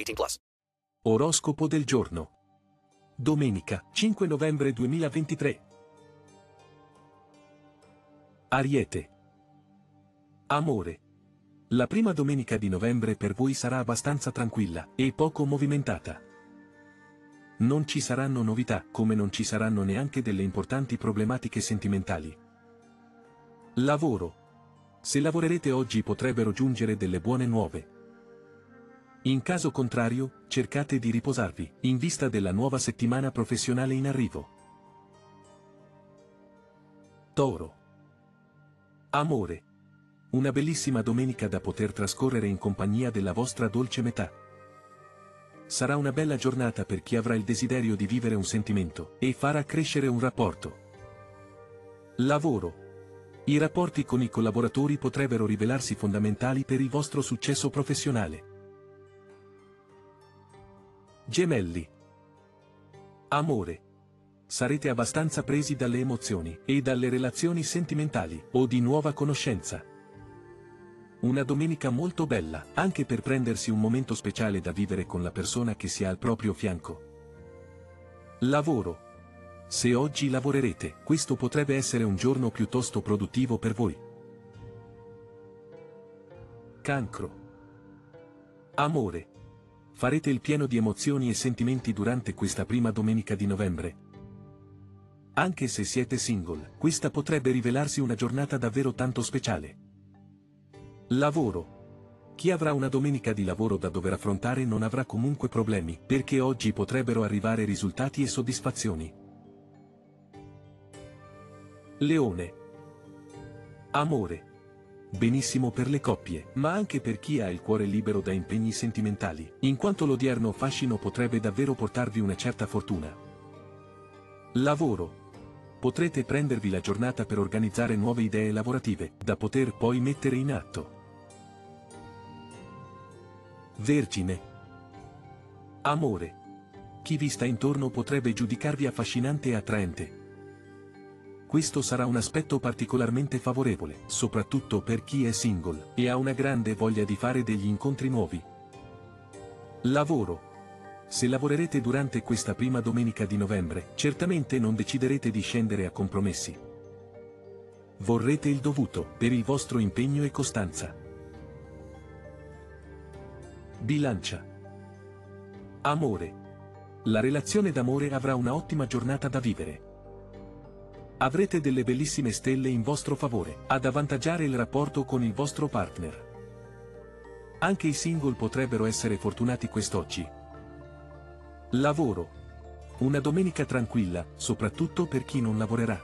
18 plus. Oroscopo del giorno. Domenica, 5 novembre 2023. Ariete. Amore. La prima domenica di novembre per voi sarà abbastanza tranquilla e poco movimentata. Non ci saranno novità, come non ci saranno neanche delle importanti problematiche sentimentali. Lavoro. Se lavorerete oggi potrebbero giungere delle buone nuove. In caso contrario, cercate di riposarvi, in vista della nuova settimana professionale in arrivo. Toro. Amore. Una bellissima domenica da poter trascorrere in compagnia della vostra dolce metà. Sarà una bella giornata per chi avrà il desiderio di vivere un sentimento e farà crescere un rapporto. Lavoro. I rapporti con i collaboratori potrebbero rivelarsi fondamentali per il vostro successo professionale. Gemelli. Amore. Sarete abbastanza presi dalle emozioni e dalle relazioni sentimentali o di nuova conoscenza. Una domenica molto bella, anche per prendersi un momento speciale da vivere con la persona che si ha al proprio fianco. Lavoro. Se oggi lavorerete, questo potrebbe essere un giorno piuttosto produttivo per voi. Cancro. Amore. Farete il pieno di emozioni e sentimenti durante questa prima domenica di novembre. Anche se siete single, questa potrebbe rivelarsi una giornata davvero tanto speciale. Lavoro. Chi avrà una domenica di lavoro da dover affrontare non avrà comunque problemi, perché oggi potrebbero arrivare risultati e soddisfazioni. Leone. Amore. Benissimo per le coppie, ma anche per chi ha il cuore libero da impegni sentimentali, in quanto l'odierno fascino potrebbe davvero portarvi una certa fortuna. Lavoro. Potrete prendervi la giornata per organizzare nuove idee lavorative, da poter poi mettere in atto. Vergine. Amore. Chi vi sta intorno potrebbe giudicarvi affascinante e attraente. Questo sarà un aspetto particolarmente favorevole, soprattutto per chi è single e ha una grande voglia di fare degli incontri nuovi. Lavoro. Se lavorerete durante questa prima domenica di novembre, certamente non deciderete di scendere a compromessi. Vorrete il dovuto per il vostro impegno e costanza. Bilancia. Amore. La relazione d'amore avrà una ottima giornata da vivere. Avrete delle bellissime stelle in vostro favore, ad avvantaggiare il rapporto con il vostro partner. Anche i single potrebbero essere fortunati quest'oggi. Lavoro. Una domenica tranquilla, soprattutto per chi non lavorerà.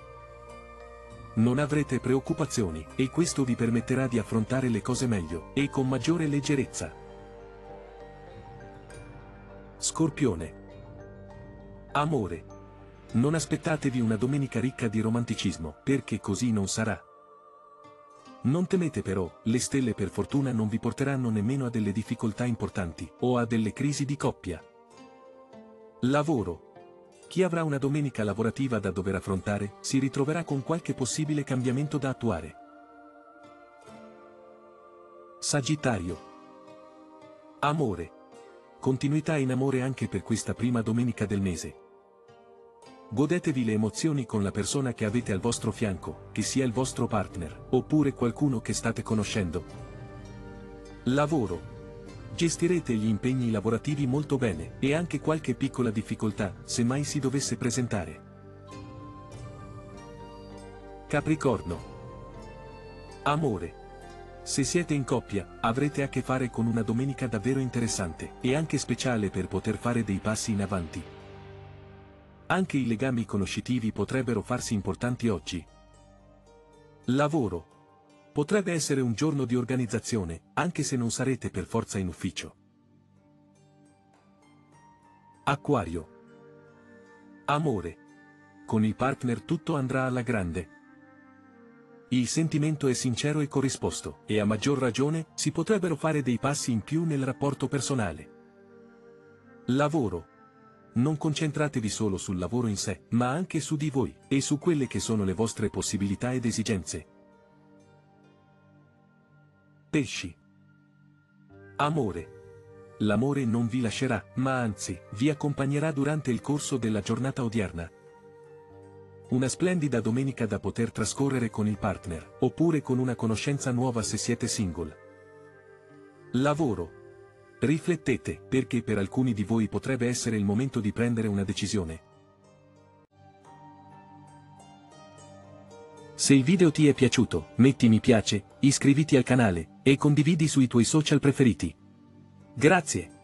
Non avrete preoccupazioni, e questo vi permetterà di affrontare le cose meglio, e con maggiore leggerezza. Scorpione. Amore. Non aspettatevi una domenica ricca di romanticismo, perché così non sarà. Non temete però, le stelle per fortuna non vi porteranno nemmeno a delle difficoltà importanti, o a delle crisi di coppia. Lavoro. Chi avrà una domenica lavorativa da dover affrontare, si ritroverà con qualche possibile cambiamento da attuare. Sagittario. Amore. Continuità in amore anche per questa prima domenica del mese. Godetevi le emozioni con la persona che avete al vostro fianco, che sia il vostro partner, oppure qualcuno che state conoscendo. Lavoro. Gestirete gli impegni lavorativi molto bene e anche qualche piccola difficoltà, se mai si dovesse presentare. Capricorno. Amore. Se siete in coppia, avrete a che fare con una domenica davvero interessante e anche speciale per poter fare dei passi in avanti. Anche i legami conoscitivi potrebbero farsi importanti oggi. Lavoro. Potrebbe essere un giorno di organizzazione, anche se non sarete per forza in ufficio. Acquario. Amore. Con il partner tutto andrà alla grande. Il sentimento è sincero e corrisposto, e a maggior ragione si potrebbero fare dei passi in più nel rapporto personale. Lavoro. Non concentratevi solo sul lavoro in sé, ma anche su di voi, e su quelle che sono le vostre possibilità ed esigenze. Pesci. Amore. L'amore non vi lascerà, ma anzi, vi accompagnerà durante il corso della giornata odierna. Una splendida domenica da poter trascorrere con il partner, oppure con una conoscenza nuova se siete single. Lavoro. Riflettete, perché per alcuni di voi potrebbe essere il momento di prendere una decisione. Se il video ti è piaciuto, metti mi piace, iscriviti al canale, e condividi sui tuoi social preferiti. Grazie.